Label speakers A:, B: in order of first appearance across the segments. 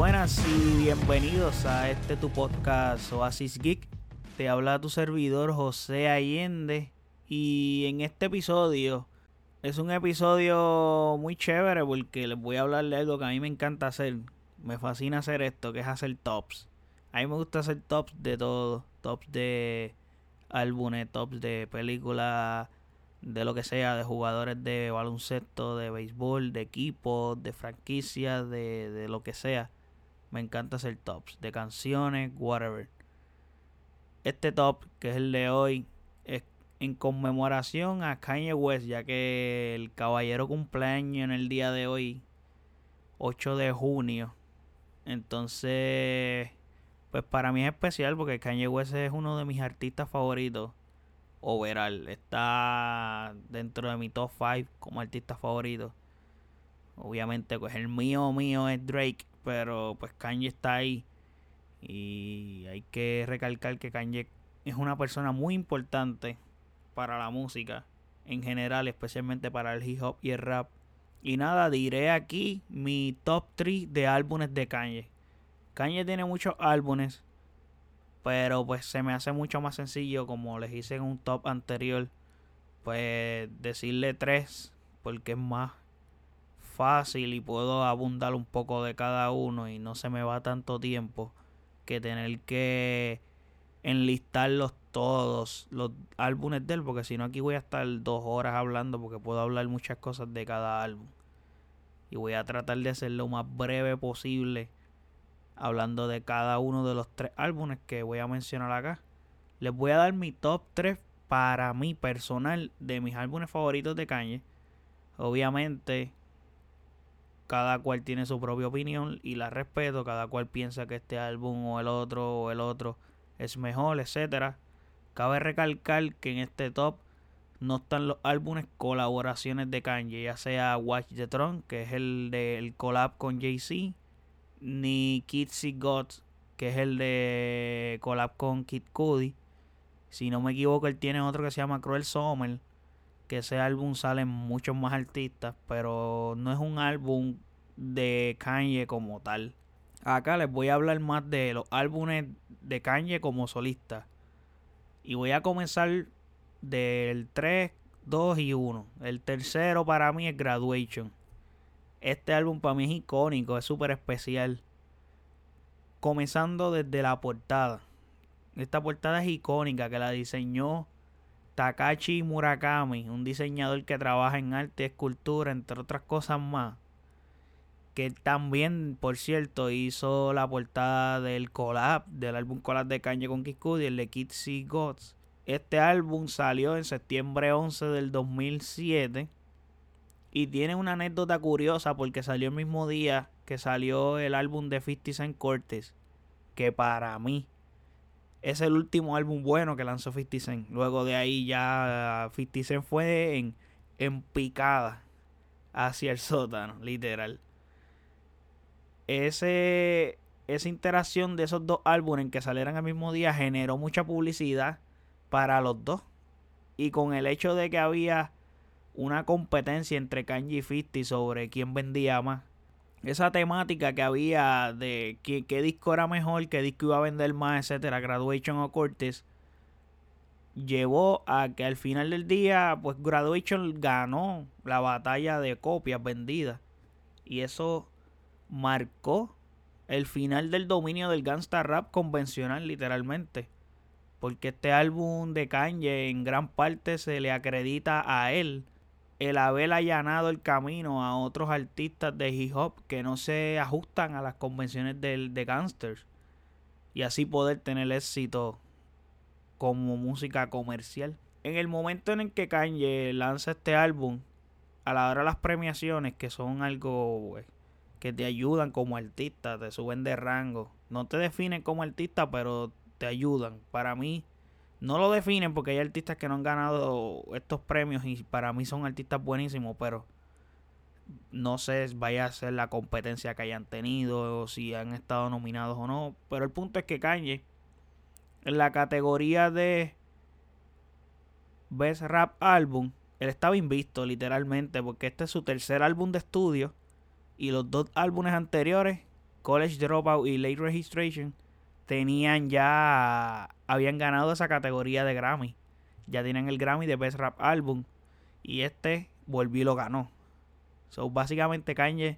A: buenas y bienvenidos a este tu podcast Oasis Geek. Te habla tu servidor José Allende y en este episodio es un episodio muy chévere porque les voy a hablar de algo que a mí me encanta hacer. Me fascina hacer esto, que es hacer tops. A mí me gusta hacer tops de todo. Tops de álbumes, tops de películas, de lo que sea, de jugadores de baloncesto, de béisbol, de equipos, de franquicias, de, de lo que sea. Me encanta hacer tops, de canciones, whatever. Este top, que es el de hoy, es en conmemoración a Kanye West, ya que el caballero cumpleaños en el día de hoy, 8 de junio. Entonces, pues para mí es especial porque Kanye West es uno de mis artistas favoritos. Overall, está dentro de mi top 5 como artista favorito. Obviamente, pues el mío, mío es Drake, pero pues Kanye está ahí. Y hay que recalcar que Kanye es una persona muy importante para la música en general, especialmente para el hip hop y el rap. Y nada, diré aquí mi top 3 de álbumes de Kanye. Kanye tiene muchos álbumes, pero pues se me hace mucho más sencillo, como les hice en un top anterior, pues decirle 3, porque es más fácil y puedo abundar un poco de cada uno y no se me va tanto tiempo que tener que enlistarlos todos los álbumes de él, porque si no aquí voy a estar dos horas hablando porque puedo hablar muchas cosas de cada álbum. Y voy a tratar de hacer lo más breve posible hablando de cada uno de los tres álbumes que voy a mencionar acá. Les voy a dar mi top 3 para mí personal de mis álbumes favoritos de Kanye. Obviamente cada cual tiene su propia opinión y la respeto, cada cual piensa que este álbum o el otro o el otro es mejor, etcétera. Cabe recalcar que en este top no están los álbumes colaboraciones de Kanye, ya sea Watch the Throne, que es el del collab con Jay-Z, ni Kitsy Gods, que es el de collab con Kid Cudi. Si no me equivoco, él tiene otro que se llama Cruel Summer, que ese álbum salen muchos más artistas, pero no es un álbum de Kanye como tal. Acá les voy a hablar más de los álbumes de Kanye como solista. Y voy a comenzar del 3, 2 y 1. El tercero para mí es Graduation. Este álbum para mí es icónico, es súper especial. Comenzando desde la portada. Esta portada es icónica que la diseñó Takashi Murakami, un diseñador que trabaja en arte y escultura, entre otras cosas más que también, por cierto, hizo la portada del collab, del álbum collab de Kanye con Kid Cudi, el de Kid See Gods. Este álbum salió en septiembre 11 del 2007 y tiene una anécdota curiosa porque salió el mismo día que salió el álbum de 50 Cent Cortes, que para mí es el último álbum bueno que lanzó 50 Cent. Luego de ahí ya 50 Cent fue en, en picada hacia el sótano, literal ese, esa interacción de esos dos álbumes que salieran al mismo día generó mucha publicidad para los dos. Y con el hecho de que había una competencia entre Kanye y 50 sobre quién vendía más. Esa temática que había de qué, qué disco era mejor, qué disco iba a vender más, etcétera, Graduation o Cortes, llevó a que al final del día, pues Graduation ganó la batalla de copias vendidas. Y eso marcó el final del dominio del gangsta rap convencional literalmente. Porque este álbum de Kanye en gran parte se le acredita a él el haber allanado el camino a otros artistas de hip hop que no se ajustan a las convenciones de, de gangsters. Y así poder tener éxito como música comercial. En el momento en el que Kanye lanza este álbum, a la hora de las premiaciones, que son algo pues, que te ayudan como artista, te suben de rango. No te definen como artista, pero te ayudan. Para mí, no lo definen porque hay artistas que no han ganado estos premios y para mí son artistas buenísimos, pero no sé vaya a ser la competencia que hayan tenido o si han estado nominados o no. Pero el punto es que Kanye, en la categoría de Best Rap Album, él estaba invisto literalmente porque este es su tercer álbum de estudio y los dos álbumes anteriores College Dropout y Late Registration tenían ya, habían ganado esa categoría de Grammy. Ya tienen el Grammy de Best Rap Album. Y este volvió y lo ganó. So, básicamente Kanye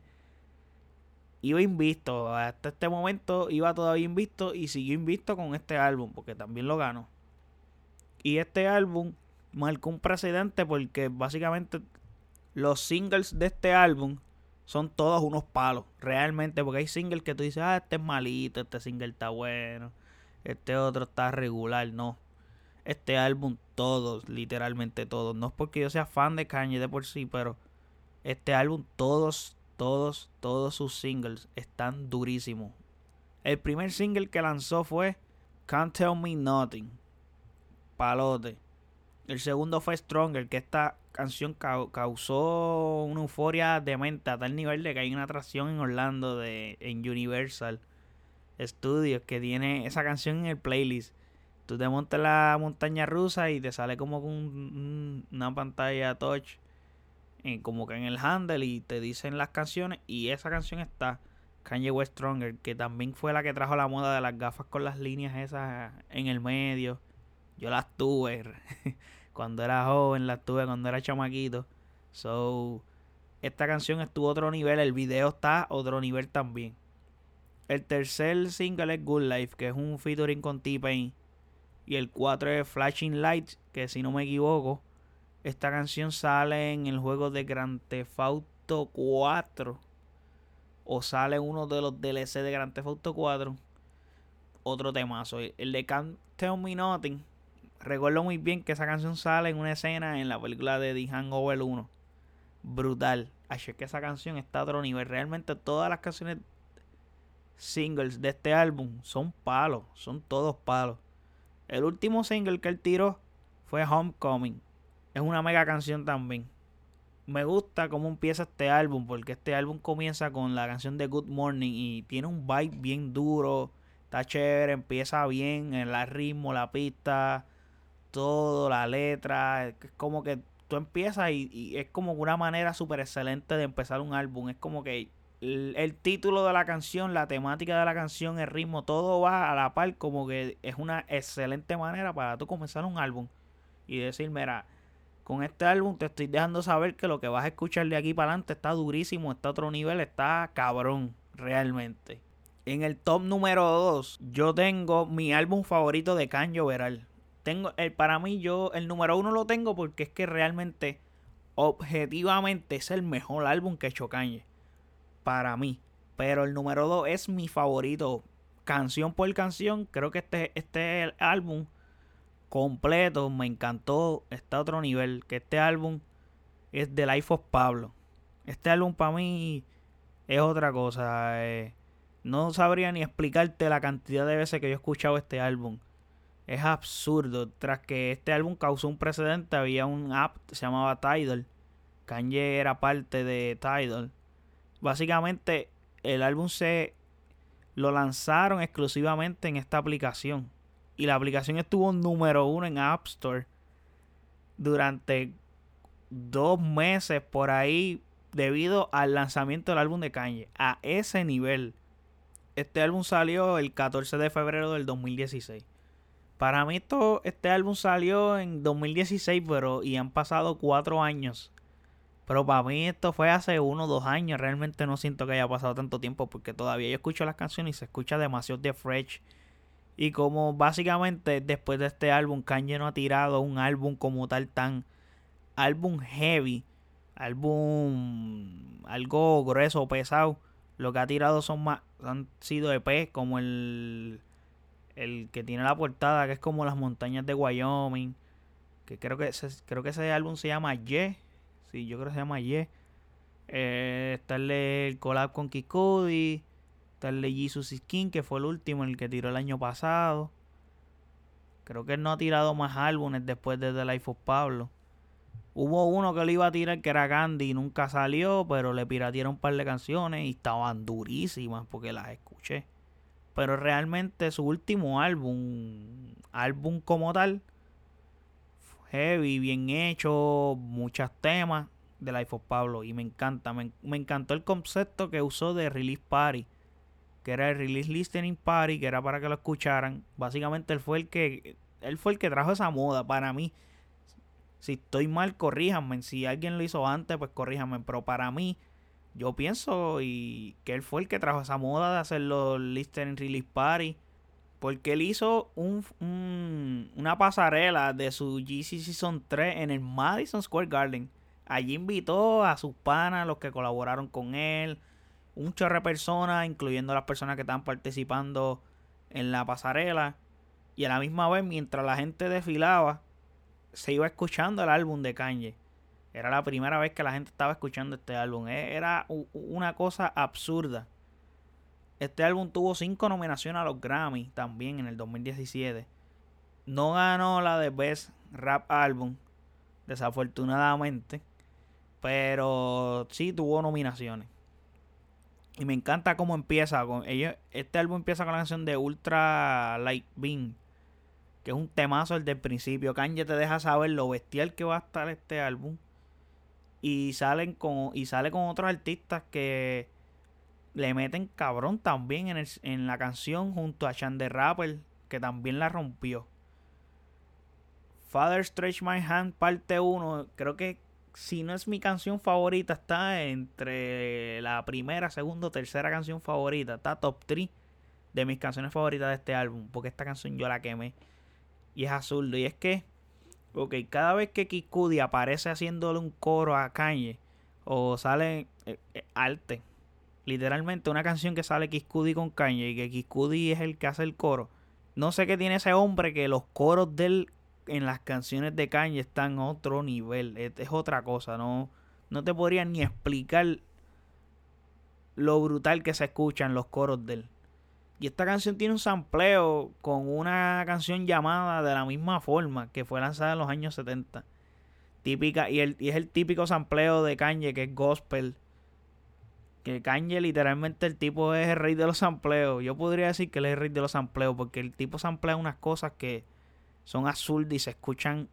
A: iba invisto. Hasta este momento iba todavía invisto y siguió invisto con este álbum porque también lo ganó. Y este álbum marcó un precedente porque básicamente los singles de este álbum son todos unos palos, realmente, porque hay singles que tú dices, ah, este es malito, este single está bueno, este otro está regular, no. Este álbum, todos, literalmente todos. No es porque yo sea fan de Kanye de por sí, pero este álbum, todos, todos, todos sus singles están durísimos. El primer single que lanzó fue Can't Tell Me Nothing. Palote. El segundo fue Stronger, que esta canción causó una euforia demente a tal nivel de que hay una atracción en Orlando de en Universal Studios que tiene esa canción en el playlist. Tú te montas la montaña rusa y te sale como con una pantalla touch como que en el handle y te dicen las canciones y esa canción está Kanye West Stronger que también fue la que trajo la moda de las gafas con las líneas esas en el medio yo las tuve cuando era joven, las tuve cuando era chamaquito. So, esta canción estuvo otro nivel, el video está otro nivel también. El tercer single es Good Life, que es un featuring con T-Pain. Y el 4 es Flashing Lights, que si no me equivoco, esta canción sale en el juego de Grand Theft Auto 4. O sale uno de los DLC de Grand Theft Auto 4. Otro temazo. El de Can't Tell Me Nothing Recuerdo muy bien que esa canción sale en una escena en la película de The Hangover 1. Brutal. Así que esa canción está a otro. Realmente todas las canciones singles de este álbum son palos. Son todos palos. El último single que él tiró fue Homecoming. Es una mega canción también. Me gusta cómo empieza este álbum porque este álbum comienza con la canción de Good Morning y tiene un vibe bien duro. Está chévere, empieza bien, el ritmo, la pista todo, la letra, es como que tú empiezas y, es como una manera súper excelente de empezar un álbum. Es como que el, título de la canción, la temática de la canción, el ritmo, todo va a la par, como que es una excelente manera para tú comenzar un álbum y decir, mira, con este álbum te estoy dejando saber que lo que vas a escuchar de aquí para adelante está durísimo, está a otro nivel, está cabrón, realmente. En el top número 2, yo tengo mi álbum favorito de Canyo Veral tengo el, para mí yo el número uno lo tengo porque es que realmente objetivamente es el mejor álbum que he hecho Kanye. Para mí. Pero el número dos es mi favorito. Canción por canción creo que este este álbum completo me encantó. Está a otro nivel que este álbum es The Life of Pablo. Este álbum para mí es otra cosa eh, no sabría ni explicarte la cantidad de veces que yo he escuchado este álbum es absurdo. Tras que este álbum causó un precedente, había un app que se llamaba Tidal. Kanye era parte de Tidal. Básicamente, el álbum se lo lanzaron exclusivamente en esta aplicación. Y la aplicación estuvo número uno en App Store durante dos meses por ahí debido al lanzamiento del álbum de Kanye. A ese nivel. Este álbum salió el 14 de febrero del 2016. Para mí esto, este álbum salió en 2016, pero y han pasado cuatro años. Pero para mí esto fue hace uno o dos años. Realmente no siento que haya pasado tanto tiempo porque todavía yo escucho las canciones y se escucha demasiado de fresh. Y como básicamente después de este álbum, Kanye no ha tirado un álbum como tal tan álbum heavy, álbum algo grueso, pesado. Lo que ha tirado son más, han sido EP como el el que tiene la portada, que es como las montañas de Wyoming. Que creo que ese, creo que ese álbum se llama Ye. Sí, yo creo que se llama Ye. Eh, está el, collab con Kikudi. Está el Jesus Skin, que fue el último, el que tiró el año pasado. Creo que él no ha tirado más álbumes después de The Life of Pablo. Hubo uno que le iba a tirar que era Gandhi y nunca salió, pero le piratearon un par de canciones y estaban durísimas porque las escuché. Pero realmente su último álbum, álbum como tal, heavy, bien hecho, muchos temas de Life of Pablo. Y me encanta, me, encantó el concepto que usó de Release Party. que era el Release Listening Party, que era para que lo escucharan. Básicamente él fue el que él fue el que trajo esa moda para mí. Si estoy mal, corríjanme. Si alguien lo hizo antes, pues corríjanme. Pero para mí, yo pienso y que él fue el que trajo esa moda de hacer los Listening Release Party. Porque él hizo un, una pasarela de su GC Season 3 en el Madison Square Garden. Allí invitó a sus panas, los que colaboraron con él, un chorro de personas, incluyendo las personas que estaban participando en la pasarela. Y a la misma vez, mientras la gente desfilaba, se iba escuchando el álbum de Kanye. Era la primera vez que la gente estaba escuchando este álbum. E, era una cosa absurda. Este álbum tuvo cinco nominaciones a los Grammy también en el 2017. No ganó la de Best Rap Album, desafortunadamente. Pero sí tuvo nominaciones. Y me encanta cómo empieza con ellos. Este álbum empieza con la canción de Ultra Light Beam. Que es un temazo el del principio. Kanye te deja saber lo bestial que va a estar este álbum. Y salen con. Y sale con otros artistas que le meten cabrón también en, en la canción junto a Chan Rapper, que también la rompió. Father Stretch My Hand, parte 1, creo que si no es mi canción favorita, está entre la primera, segunda tercera canción favorita. Está top 3 de mis canciones favoritas de este álbum. Porque esta canción yo la quemé. Y es azul. Y es que, ok, cada vez que Kikudi aparece haciéndole un coro a Kanye, o sale eh, eh, arte, literalmente una canción que sale Kikudi con Kanye y que Kikudi es el que hace el coro. No sé qué tiene ese hombre que los coros de él en las canciones de Kanye están a otro nivel. Es, otra cosa. No, no te podría ni explicar lo brutal que se escuchan los coros de él. Y esta canción tiene un sampleo con una canción llamada de la misma forma que fue lanzada en los años 70. Típica, y, el, y es el típico sampleo de Kanye que es gospel que Kanye literalmente el tipo es el rey de los sampleos. Yo podría decir que él es el rey de los sampleos porque el tipo samplea unas cosas que son absurdas y se escuchan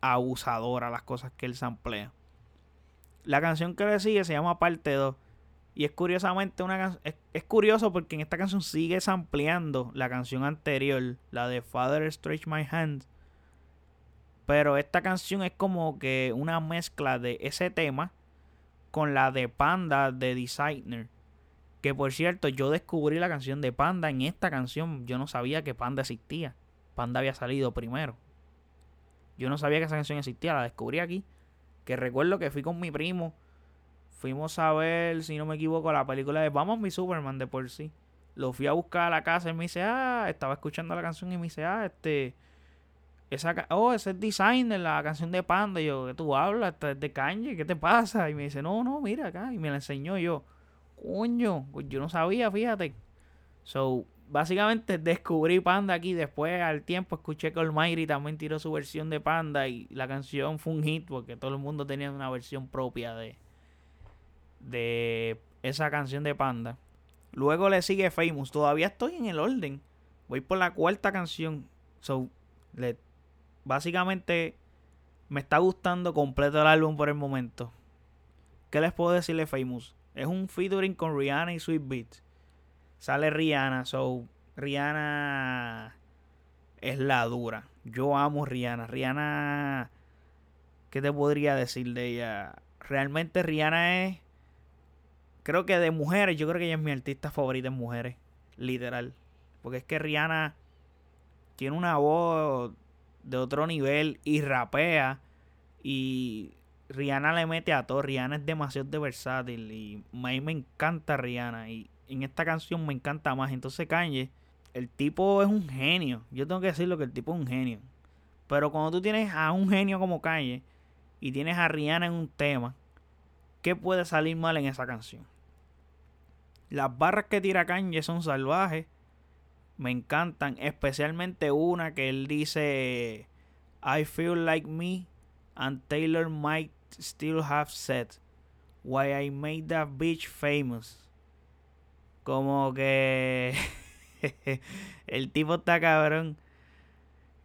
A: abusadoras las cosas que él samplea. La canción que le sigue se llama Parte 2 y es curiosamente una es, es curioso porque en esta canción sigue sampleando la canción anterior, la de Father Stretch My Hands. Pero esta canción es como que una mezcla de ese tema con la de Panda de Designer. Que por cierto, yo descubrí la canción de Panda en esta canción. Yo no sabía que Panda existía. Panda había salido primero. Yo no sabía que esa canción existía, la descubrí aquí. Que recuerdo que fui con mi primo. Fuimos a ver, si no me equivoco, la película de Vamos mi Superman de por sí. Lo fui a buscar a la casa y me dice, ah, estaba escuchando la canción y me dice, ah, este, esa, oh, ese es designer, la canción de Panda. Y yo, ¿qué tú hablas? es de Kanye, ¿qué te pasa? Y me dice, no, no, mira acá. Y me la enseñó yo, coño, pues yo no sabía, fíjate. So, básicamente descubrí Panda aquí. Después, al tiempo, escuché que Almighty también tiró su versión de Panda. Y la canción fue un hit porque todo el mundo tenía una versión propia de, de esa canción de Panda. Luego le sigue Famous. Todavía estoy en el orden. Voy por la cuarta canción. So, le básicamente me está gustando completo el álbum por el momento. ¿Qué les puedo decirle Famous? Es un featuring con Rihanna y Sweet Beats. Sale Rihanna, so Rihanna es la dura. Yo amo Rihanna. Rihanna, ¿qué te podría decir de ella? Realmente Rihanna es, creo que de mujeres, yo creo que ella es mi artista favorita en mujeres, literal. Porque es que Rihanna tiene una voz de otro nivel y rapea. Y Rihanna le mete a todo. Rihanna es demasiado de versátil. Y a mí me encanta Rihanna. Y en esta canción me encanta más. Entonces Kanye, el tipo es un genio. Yo tengo que decirlo que el tipo es un genio. Pero cuando tú tienes a un genio como Kanye y tienes a Rihanna en un tema, ¿qué puede salir mal en esa canción? Las barras que tira Kanye son salvajes me encantan, especialmente una que él dice, I feel like me and Taylor might still have said why I made that bitch famous. Como que el tipo está cabrón.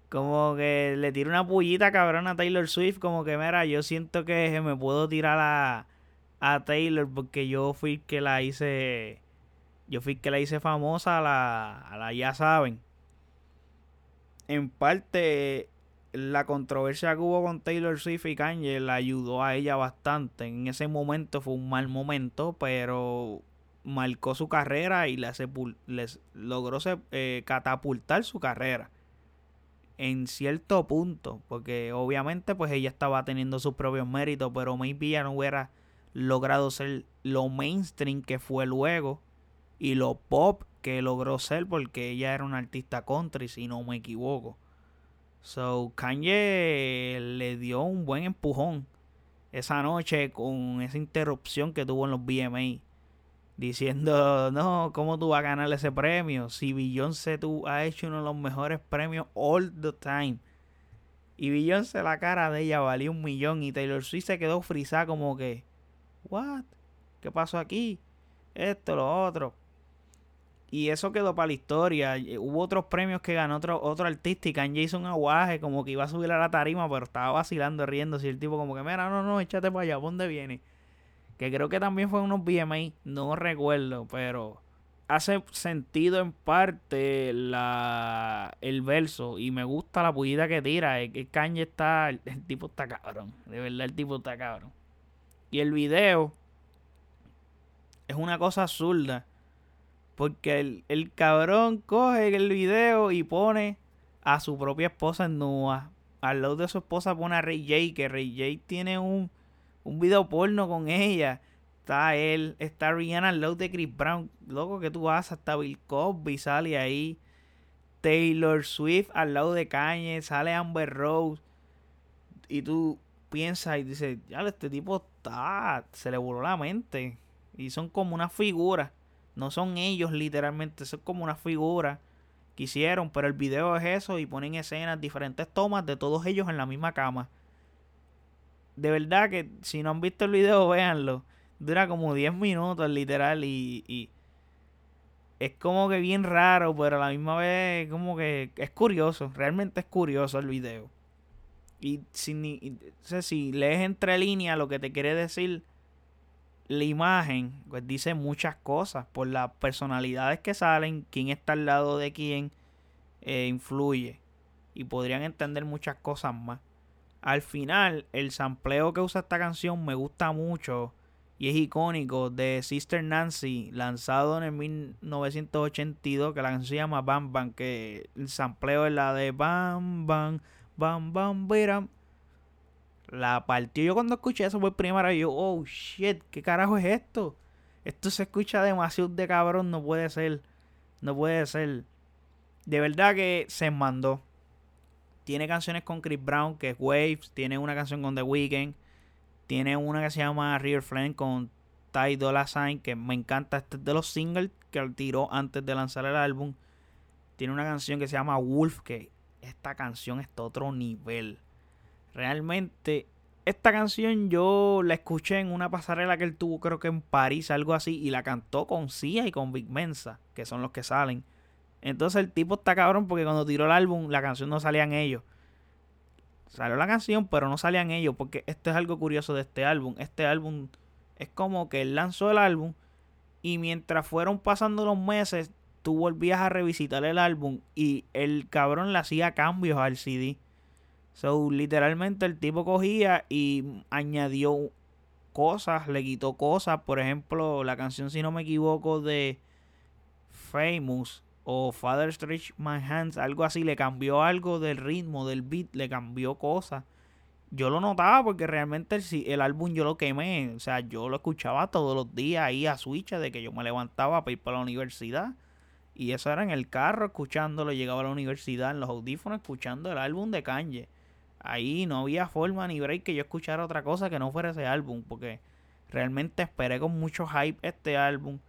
A: Como que le tira una pullita cabrón a Taylor Swift. Como que, mira, yo siento que me puedo tirar a, a Taylor porque yo fui que la hice Yo fui que la hice famosa a la, a la ya saben. En parte, la controversia que hubo con Taylor Swift y Kanye la ayudó a ella bastante. En ese momento fue un mal momento, pero marcó su carrera y les, logró eh, catapultar su carrera en cierto punto, porque obviamente pues ella estaba teniendo sus propios méritos, pero maybe ya no hubiera logrado ser lo mainstream que fue luego y lo pop que logró ser porque ella era una artista country si no me equivoco. So Kanye le dio un buen empujón esa noche con esa interrupción que tuvo en los BMA diciendo, no, ¿cómo tú vas a ganar ese premio? Si Beyoncé tú ha hecho uno de los mejores premios all the time. Y Beyoncé la cara de ella valía un millón y Taylor Swift se quedó frisada como que, what? ¿Qué pasó aquí? Esto, lo otro. Y eso quedó para la historia. Hubo otros premios que ganó otro, otro artista y Kanye hizo un aguaje como que iba a subir a la tarima, pero estaba vacilando, riendo. Y el tipo como que, mira, no, no, échate para allá, ¿dónde viene? que creo que también fue unos BMI, no recuerdo, pero hace sentido en parte la, el verso y me gusta la pullita que tira. Kanye está, el, tipo está cabrón, de verdad el tipo está cabrón. Y el video es una cosa absurda. Porque el, el, cabrón coge el video y pone a su propia esposa en nua. Al lado de su esposa pone a Ray J, que Ray J tiene un un video porno con ella. Está él, está Rihanna al lado de Chris Brown. Loco que tú vas hasta Bill Cosby sale ahí. Taylor Swift al lado de Kanye, sale Amber Rose. Y tú piensas y dices, ya este tipo se le voló la mente. Y son como una figura. No son ellos literalmente, son como una figura que hicieron. Pero el video es eso y ponen escenas, diferentes tomas de todos ellos en la misma cama de verdad que si no han visto el video, véanlo. Dura como 10 minutos, literal, y, es como que bien raro, pero a la misma vez como que es curioso, realmente es curioso el video. Y si, si lees entre líneas lo que te quiere decir la imagen, pues dice muchas cosas por las personalidades que salen, quién está al lado de quién, eh, influye. Y podrían entender muchas cosas más. Al final, el sampleo que usa esta canción me gusta mucho y es icónico de Sister Nancy, lanzado en el 1982, que la canción se llama Bam Bam, que el sampleo es la de Bam Bam, Bam Bam, Biram. La partió yo cuando escuché eso por primera vez, yo, oh shit, ¿qué carajo es esto? Esto se escucha demasiado de cabrón, no puede ser, no puede ser. De verdad que se mandó. Tiene canciones con Chris Brown, que es Waves. Tiene una canción con The Weeknd. Tiene una que se llama Real Flame con Ty Dolla Sign, que me encanta. Este es de los singles que tiró antes de lanzar el álbum. Tiene una canción que se llama Wolf, que esta canción está otro nivel. Realmente, esta canción yo la escuché en una pasarela que él tuvo, creo que en París, algo así, y la cantó con Sia y con Big Mensa, que son los que salen. Entonces el tipo está cabrón porque cuando tiró el álbum, la canción no salían ellos. Salió la canción, pero no salían ellos. Porque esto es algo curioso de este álbum. Este álbum es como que él lanzó el álbum. Y mientras fueron pasando los meses, tú volvías a revisitar el álbum. Y el cabrón le hacía cambios al CD. So, literalmente el tipo cogía y añadió cosas, le quitó cosas. Por ejemplo, la canción, si no me equivoco, de Famous o Father Stretch My Hands, algo así, le cambió algo del ritmo, del beat, le cambió cosas. Yo lo notaba porque realmente el, el álbum yo lo quemé, o sea, yo lo escuchaba todos los días ahí a Switch de que yo me levantaba para ir para la universidad. Y eso era en el carro escuchándolo, llegaba a la universidad en los audífonos escuchando el álbum de Kanye. Ahí no había forma ni break que yo escuchara otra cosa que no fuera ese álbum, porque realmente esperé con mucho hype este álbum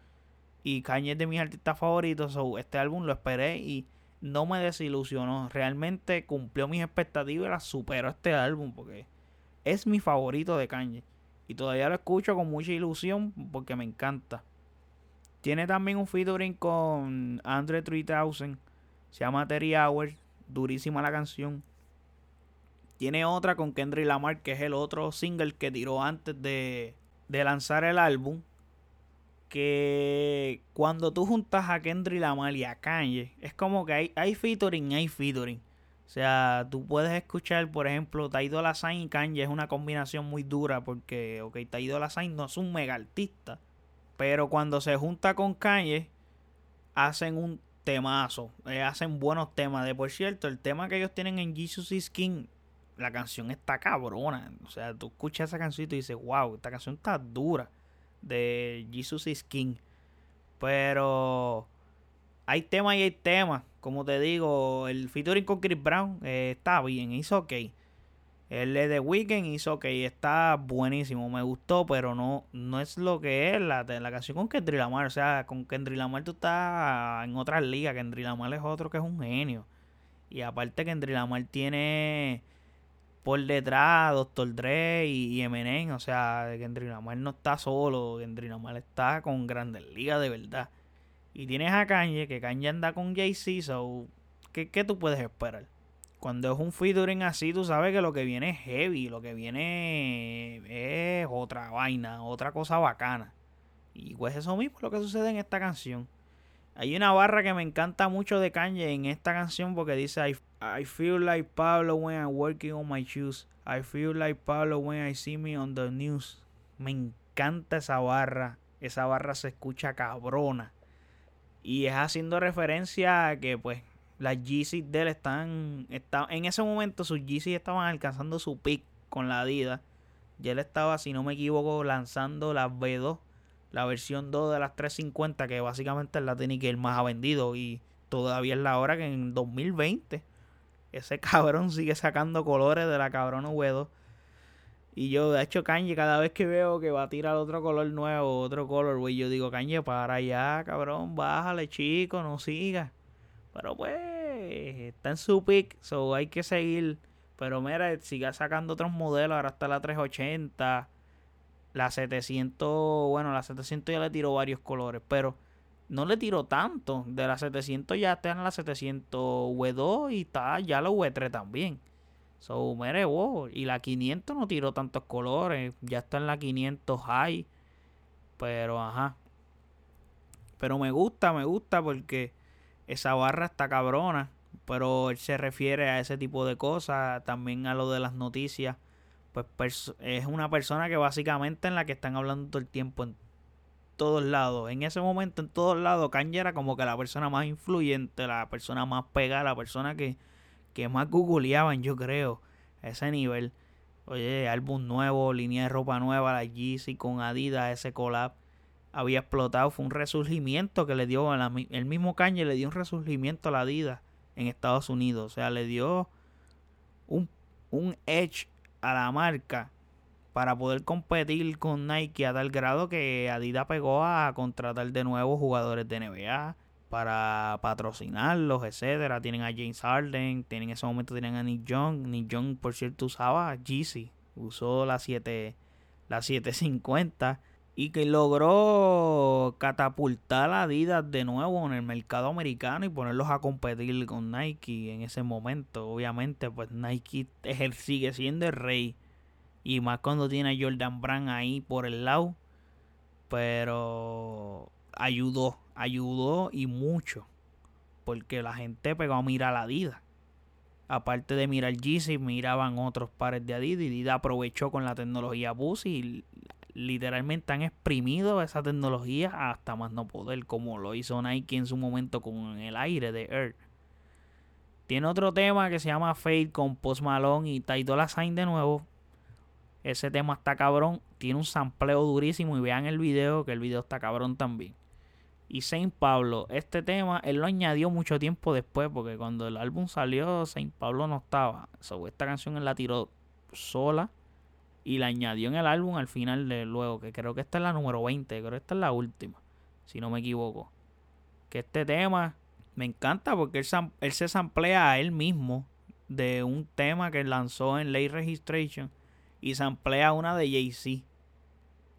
A: y Kanye es de mis artistas favoritos. este álbum lo esperé y no me desilusionó. Realmente cumplió mis expectativas y las superó este álbum porque es mi favorito de Kanye. Y todavía lo escucho con mucha ilusión porque me encanta. Tiene también un featuring con Andre 3000. Se llama Terry Hours. Durísima la canción. Tiene otra con Kendrick Lamar, que es el otro single que tiró antes de, lanzar el álbum que cuando tú juntas a Kendrick Lamar y a Kanye, es como que hay, hay featuring, hay featuring. O sea, tú puedes escuchar, por ejemplo, Taido Sign y Kanye es una combinación muy dura porque, ok, Taido Sign no es un mega artista, pero cuando se junta con Kanye, hacen un temazo, eh, hacen buenos temas. De por cierto, el tema que ellos tienen en Jesus is King, la canción está cabrona. O sea, tú escuchas esa canción y dices, wow, esta canción está dura de Jesus is King. Pero hay temas y hay temas. Como te digo, el featuring con Chris Brown eh, está bien, hizo ok. El de The Weeknd hizo ok, está buenísimo, me gustó, pero no, no es lo que es la, la canción con Kendrick Lamar. O sea, con Kendrick Lamar tú estás en otras ligas. Kendrick Lamar es otro que es un genio. Y aparte Kendrick Lamar tiene por detrás Dr. Dre y, Eminem. O sea, Kendrick Lamar no está solo. Kendrick Lamar está con Grandes Ligas de verdad. Y tienes a Kanye, que Kanye anda con Jay-Z. So, ¿qué, ¿qué, tú puedes esperar? Cuando es un featuring así, tú sabes que lo que viene es heavy. Lo que viene es otra vaina, otra cosa bacana. Y pues eso mismo es lo que sucede en esta canción. Hay una barra que me encanta mucho de Kanye en esta canción porque dice I, I feel like Pablo when I'm working on my shoes. I feel like Pablo when I see me on the news. Me encanta esa barra. Esa barra se escucha cabrona. Y es haciendo referencia a que pues las GC de él están, están en ese momento sus GC estaban alcanzando su pick con la Adidas. Ya él estaba, si no me equivoco, lanzando las B2 la versión 2 de las 350, que básicamente es la tiene que el más ha vendido. Y todavía es la hora que en 2020 ese cabrón sigue sacando colores de la cabrona V2. Y yo, de hecho, Kanye, cada vez que veo que va a tirar otro color nuevo, otro color, güey, yo digo, Kanye, para allá, cabrón, bájale, chico, no siga. Pero pues, está en su pick, so hay que seguir. Pero mira, siga sacando otros modelos, ahora está la 380. La 700, bueno, la 700 ya le tiró varios colores, pero no le tiró tanto. De la 700 ya está en la 700 W2 y está ya la V3 también. So, mire, wow. Y la 500 no tiró tantos colores. Ya está en la 500 high. Pero, ajá. Pero me gusta, me gusta porque esa barra está cabrona. Pero él se refiere a ese tipo de cosas. También a lo de las noticias pues es una persona que básicamente en la que están hablando todo el tiempo en todos lados. En ese momento, en todos lados, Kanye era como que la persona más influyente, la persona más pegada, la persona que, que más googleaban, yo creo, a ese nivel. Oye, álbum nuevo, línea de ropa nueva, la Yeezy con Adidas, ese collab había explotado. Fue un resurgimiento que le dio, el mismo Kanye le dio un resurgimiento a la Adidas en Estados Unidos. O sea, le dio un, un edge a la marca para poder competir con Nike a tal grado que Adidas pegó a contratar de nuevo jugadores de NBA para patrocinarlos, etcétera. Tienen a James Harden, tienen en ese momento tienen a Nick Young. Nick Young, por cierto, usaba Yeezy, usó la 7 la 750 y que logró catapultar a Adidas de nuevo en el mercado americano y ponerlos a competir con Nike en ese momento. Obviamente, pues Nike sigue siendo el rey. Y más cuando tiene a Jordan Brand ahí por el lado. Pero ayudó, ayudó y mucho. Porque la gente pegó a mirar a Adidas. Aparte de mirar Yeezy, miraban otros pares de Adidas. Y Adidas aprovechó con la tecnología Boost y literalmente han exprimido esa tecnología hasta más no poder, como lo hizo Nike en su momento con el aire de Air. Tiene otro tema que se llama Fade con Post Malone y Ty Dolla Sign de nuevo. Ese tema está cabrón, tiene un sampleo durísimo y vean el video, que el video está cabrón también. Y Saint Pablo, este tema él lo añadió mucho tiempo después, porque cuando el álbum salió, Saint Pablo no estaba. So, esta canción él la tiró sola y la añadió en el álbum al final de luego, que creo que esta es la número 20, creo que esta es la última, si no me equivoco. Que este tema me encanta porque él, se samplea a él mismo de un tema que lanzó en Late Registration y samplea una de Jay-Z.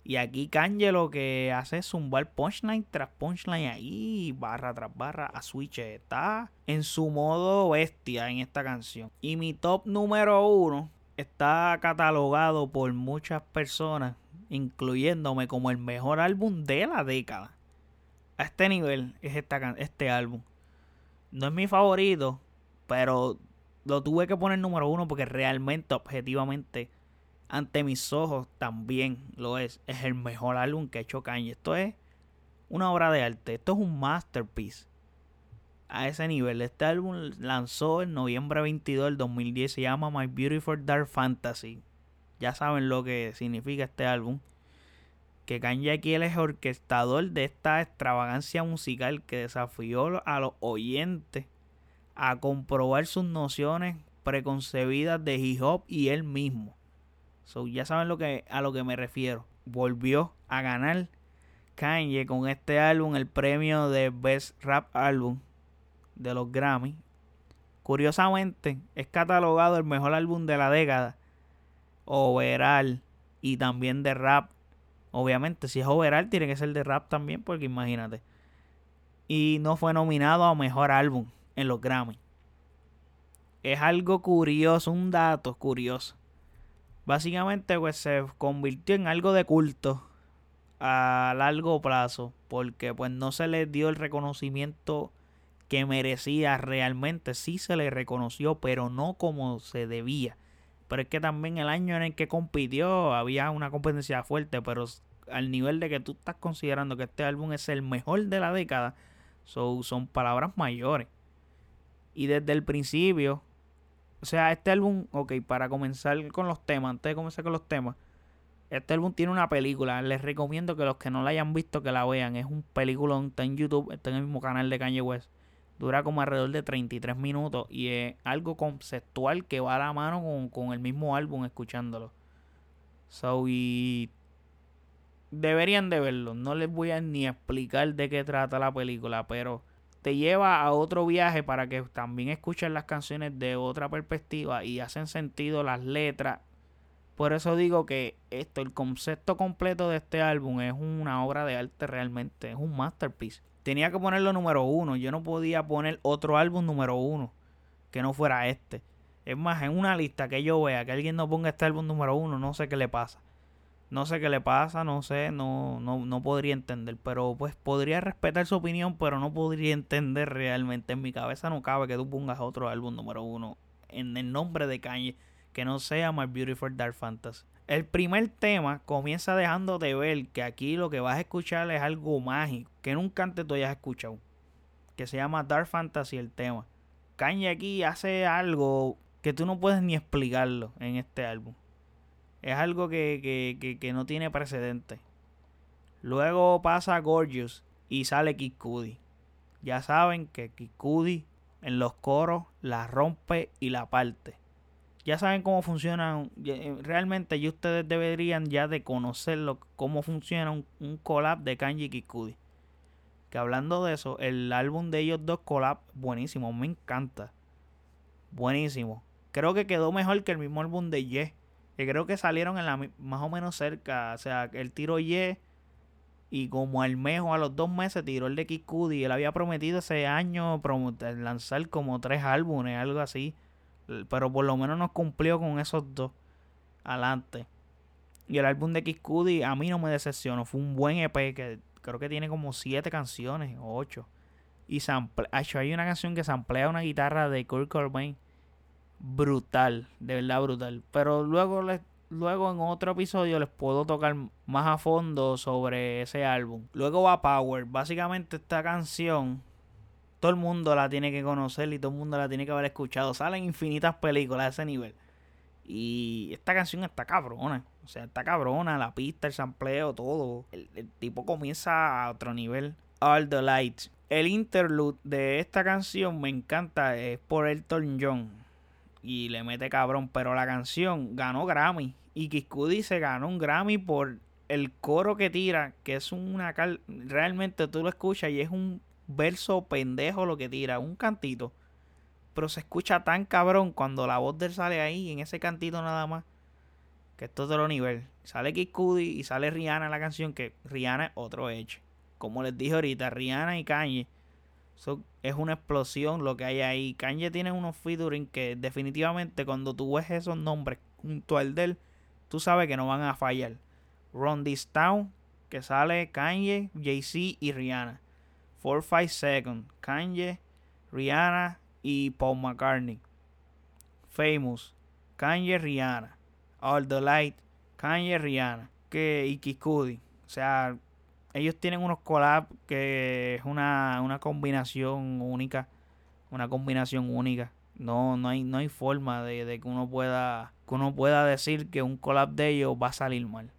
A: Y aquí Kanye lo que hace es zumbar punchline tras punchline ahí, barra tras barra, a switch. Está en su modo bestia en esta canción. Y mi top número uno está catalogado por muchas personas, incluyéndome como el mejor álbum de la década. A este nivel es esta, este álbum. No es mi favorito, pero lo tuve que poner número uno porque realmente, objetivamente, ante mis ojos también lo es. Es el mejor álbum que ha hecho Kanye. Esto es una obra de arte. Esto es un masterpiece. A ese nivel. Este álbum lanzó en noviembre 22 del 2010. Se llama My Beautiful Dark Fantasy. Ya saben lo que significa este álbum. Que Kanye aquí es orquestador de esta extravagancia musical que desafió a los oyentes a comprobar sus nociones preconcebidas de hip hop y él mismo. So, ya saben lo que, a lo que me refiero. Volvió a ganar Kanye con este álbum el premio de Best Rap Album de los Grammy. Curiosamente, es catalogado el mejor álbum de la década. Overall y también de rap. Obviamente, si es overall, tiene que ser de rap también, porque imagínate. Y no fue nominado a mejor álbum en los Grammy. Es algo curioso, un dato curioso. Básicamente, pues se convirtió en algo de culto a largo plazo, porque pues no se le dio el reconocimiento que merecía realmente. Sí se le reconoció, pero no como se debía. Pero es que también el año en el que compitió había una competencia fuerte, pero al nivel de que tú estás considerando que este álbum es el mejor de la década, son palabras mayores. Y desde el principio, o sea, este álbum, ok, para comenzar con los temas, antes de comenzar con los temas, este álbum tiene una película. Les recomiendo que los que no la hayan visto que la vean. Es un película, está en YouTube, está en el mismo canal de Kanye West. Dura como alrededor de 33 minutos y es algo conceptual que va a la mano con, con el mismo álbum escuchándolo. So, y deberían de verlo. No les voy a ni explicar de qué trata la película, pero te lleva a otro viaje para que también escuchen las canciones de otra perspectiva y hacen sentido las letras. Por eso digo que esto, el concepto completo de este álbum es una obra de arte realmente, es un masterpiece. Tenía que ponerlo número uno, yo no podía poner otro álbum número uno que no fuera este. Es más, en una lista que yo vea que alguien no ponga este álbum número uno, no sé qué le pasa. No sé qué le pasa, no sé, no, no, no podría entender. Pero pues podría respetar su opinión, pero no podría entender realmente. En mi cabeza no cabe que tú pongas otro álbum número uno en el nombre de Kanye que no sea My Beautiful Dark Fantasy. El primer tema comienza dejando de ver que aquí lo que vas a escuchar es algo mágico que nunca antes tú hayas escuchado. Que se llama Dark Fantasy el tema. Kanye aquí hace algo que tú no puedes ni explicarlo en este álbum. Es algo que, no tiene precedente. Luego pasa Gorgeous y sale Kid Cudi. Ya saben que Kid Cudi en los coros la rompe y la parte. Ya saben cómo funciona. Eh, realmente y ustedes deberían ya de conocerlo, cómo funciona un, collab de Kid Cudi. Que hablando de eso, el álbum de ellos dos collab, buenísimo, me encanta. Buenísimo. Creo que quedó mejor que el mismo álbum de Ye que creo que salieron en la más o menos cerca. O sea, el tiro Ye. Y como al mes o a los dos meses tiró el de Kikudi. Él había prometido ese año lanzar como tres álbumes, algo así. Pero por lo menos nos cumplió con esos dos. Adelante. Y el álbum de Kikudi a mí no me decepcionó. Fue un buen EP que creo que tiene como siete canciones o ocho. Y sample, hay una canción que samplea una guitarra de Kurt Cobain brutal, de verdad brutal. Pero luego, luego en otro episodio les puedo tocar más a fondo sobre ese álbum. Luego va Power. Básicamente esta canción todo el mundo la tiene que conocer y todo el mundo la tiene que haber escuchado. Salen infinitas películas a ese nivel. Y esta canción está cabrona. O sea, está cabrona. La pista, el sampleo, todo. El, tipo comienza a otro nivel. All the Lights. El interlude de esta canción me encanta. Es por Elton John y le mete cabrón. Pero la canción ganó Grammy. Y Kiskudi se ganó un Grammy por el coro que tira, que es una cal realmente tú lo escuchas y es un verso pendejo lo que tira, un cantito. Pero se escucha tan cabrón cuando la voz de él sale ahí, en ese cantito nada más. Que esto es de otro nivel. Sale Kiskudi y sale Rihanna en la canción, que Rihanna es otro hecho. Como les dije ahorita, Rihanna y Kanye es una explosión lo que hay ahí. Kanye tiene unos featuring que definitivamente cuando tú ves esos nombres junto al de él, tú sabes que no van a fallar. This Town, que sale Kanye, Jay-Z y Rihanna. 4-5 Seconds, Kanye, Rihanna y Paul McCartney. Famous, Kanye, Rihanna. All the Light, Kanye, Rihanna. Que, y Kikudi. O sea, ellos tienen unos collabs que es una, una combinación única. Una combinación única. No, no hay, no hay forma de, de, que uno pueda. Que uno pueda decir que un collab de ellos va a salir mal.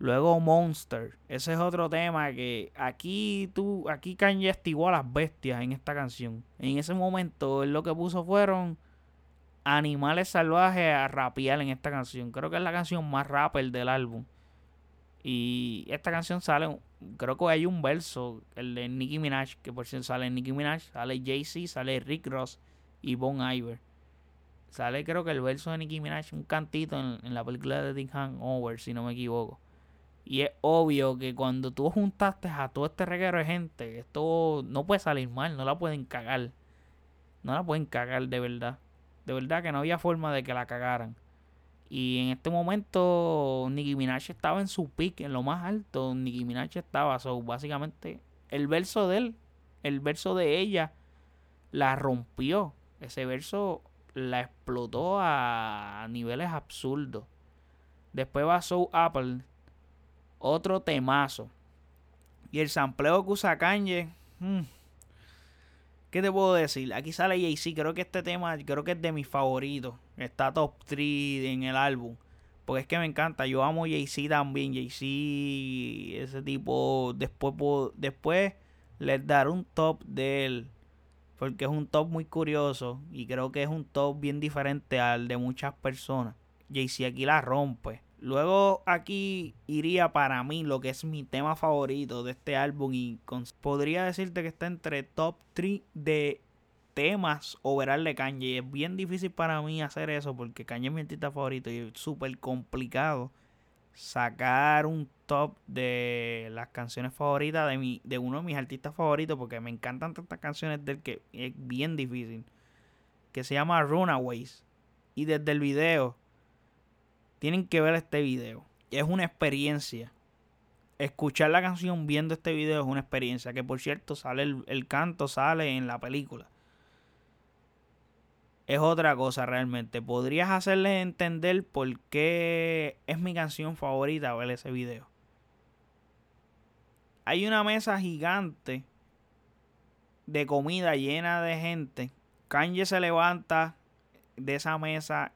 A: Luego Monster. Ese es otro tema que aquí tú, aquí Kanye estigó a las bestias en esta canción. En ese momento él lo que puso fueron animales salvajes a rapear en esta canción. Creo que es la canción más rapper del álbum. Y esta canción sale, creo que hay un verso, el de Nicki Minaj, que por cierto sale Nicki Minaj, sale Jay-Z, sale Rick Ross y Bon Iver. Sale creo que el verso de Nicki Minaj, un cantito en, la película de The Hangover, si no me equivoco. Y es obvio que cuando tú juntaste a todo este reguero de gente, esto no puede salir mal, no la pueden cagar. No la pueden cagar de verdad. De verdad que no había forma de que la cagaran. Y en este momento Nicki Minaj estaba en su pick, en lo más alto. Nicki Minaj estaba, so, básicamente el verso de él, el verso de ella, la rompió. Ese verso la explotó a niveles absurdos. Después va Soul Apple, otro temazo. Y el sampleo que usa Kanye. Hmm, ¿Qué te puedo decir? Aquí sale Jay-Z. Creo que este tema, creo que es de mis favoritos. Está top 3 en el álbum. Porque es que me encanta. Yo amo Jay-Z también. Jay-Z, ese tipo. Después, después les daré un top de él. Porque es un top muy curioso. Y creo que es un top bien diferente al de muchas personas. Jay-Z aquí la rompe. Luego aquí iría para mí lo que es mi tema favorito de este álbum y podría decirte que está entre top 3 de temas overall de Kanye. Es bien difícil para mí hacer eso porque Kanye es mi artista favorito y es súper complicado sacar un top de las canciones favoritas de, mi, de uno de mis artistas favoritos porque me encantan tantas canciones del que es bien difícil. Que se llama Runaways. Y desde el video tienen que ver este video. Es una experiencia. Escuchar la canción viendo este video es una experiencia. Que por cierto, sale el, canto, sale en la película. Es otra cosa realmente. Podrías hacerles entender por qué es mi canción favorita ver ese video. Hay una mesa gigante de comida llena de gente. Kanye se levanta de esa mesa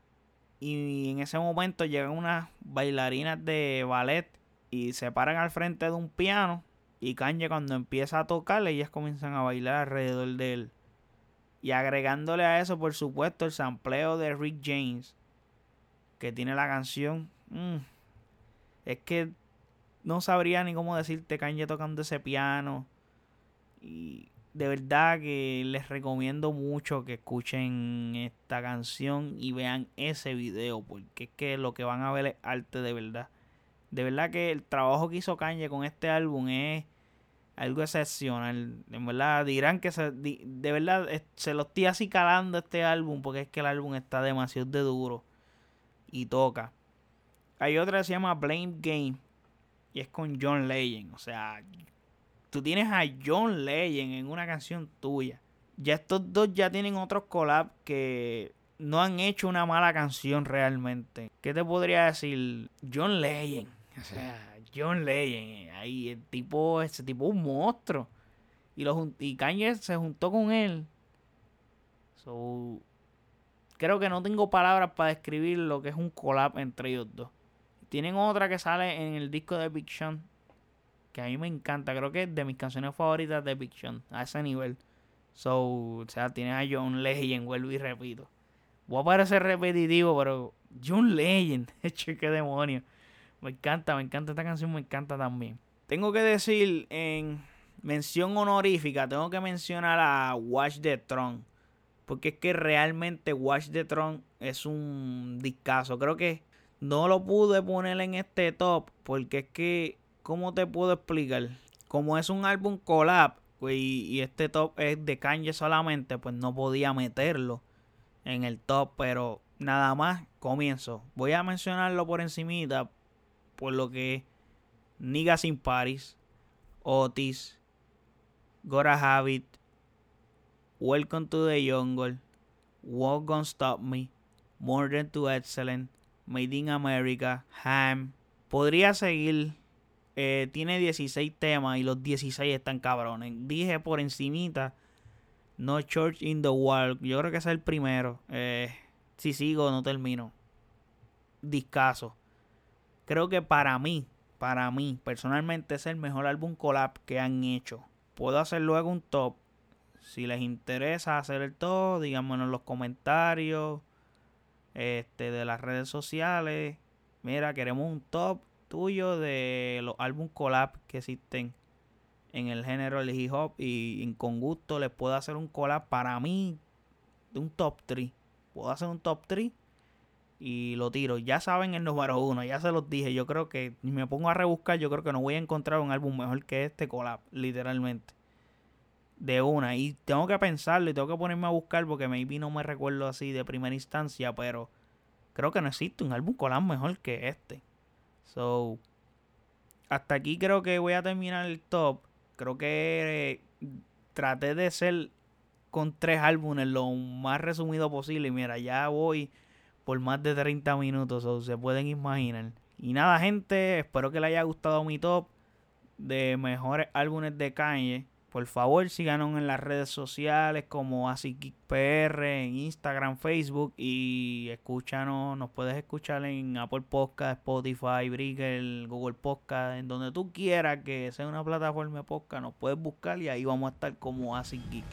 A: y en ese momento llegan unas bailarinas de ballet y se paran al frente de un piano. Y Kanye cuando empieza a tocar, ellas comienzan a bailar alrededor de él. Y agregándole a eso, por supuesto, el sampleo de Rick James. Que tiene la canción. Mm, es que no sabría ni cómo decirte Kanye tocando ese piano. Y de verdad que les recomiendo mucho que escuchen esta canción y vean ese video porque es que lo que van a ver es arte de verdad. De verdad que el trabajo que hizo Kanye con este álbum es algo excepcional. En verdad dirán que se, de verdad se lo estoy así calando este álbum porque es que el álbum está demasiado de duro y toca. Hay otra que se llama Blame Game y es con John Legend. O sea, tú tienes a John Legend en una canción tuya. Ya estos dos ya tienen otros collabs que no han hecho una mala canción realmente. ¿Qué te podría decir? John Legend. O sea, John Legend. Ahí, el tipo, ese tipo un monstruo. Y Kanye se juntó con él. So, creo que no tengo palabras para describir lo que es un collab entre ellos dos. Tienen otra que sale en el disco de Big Sean que a mí me encanta. Creo que es de mis canciones favoritas de Sean, a ese nivel. So, o sea, tienes a John Legend, vuelvo y repito. Voy a parecer repetitivo, pero John Legend, qué demonio. Me encanta, me encanta esta canción, me encanta también. Tengo que decir en mención honorífica, tengo que mencionar a Watch the Throne. Porque es que realmente Watch the Throne es un discazo. Creo que no lo pude poner en este top porque es que ¿cómo te puedo explicar? Como es un álbum collab y, este top es de Kanye solamente, pues no podía meterlo en el top, pero nada más comienzo. Voy a mencionarlo por encimita por lo que Niggas in Paris, Otis, Gora Habit, Welcome to the Jungle, Walk Gonna Stop Me, More Than Too Excellent, Made in America, Ham. Podría seguir. Eh, tiene 16 temas y los 16 están cabrones. Dije por encimita No Church in the World. Yo creo que es el primero. Eh, si sigo, no termino. Discaso. Creo que para mí, para mí, personalmente es el mejor álbum collab que han hecho. Puedo hacer luego un top. Si les interesa hacer el top, díganmelo en los comentarios este, de las redes sociales. Mira, queremos un top tuyo de los álbum collab que existen en el género del hip hop y con gusto les puedo hacer un collab para mí de un top 3. Puedo hacer un top 3 y lo tiro. Ya saben el número uno, ya se los dije. Yo creo que ni me pongo a rebuscar, yo creo que no voy a encontrar un álbum mejor que este collab, literalmente de una. Y tengo que pensarlo y tengo que ponerme a buscar porque maybe no me recuerdo así de primera instancia, pero creo que no existe un álbum collab mejor que este. So, hasta aquí creo que voy a terminar el top. Creo que eh, traté de ser con tres álbumes lo más resumido posible. Y mira, ya voy por más de 30 minutos, o se pueden imaginar. Y nada, gente, espero que les haya gustado mi top de mejores álbumes de Kanye. Por favor, síganos en las redes sociales como AsiKickPR, en Instagram, Facebook y escúchanos, nos puedes escuchar en Apple Podcast, Spotify, Breaker, Google Podcast, en donde tú quieras que sea una plataforma de podcast, nos puedes buscar y ahí vamos a estar como AsiKick.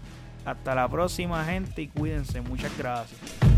A: Hasta la próxima gente y cuídense, muchas gracias.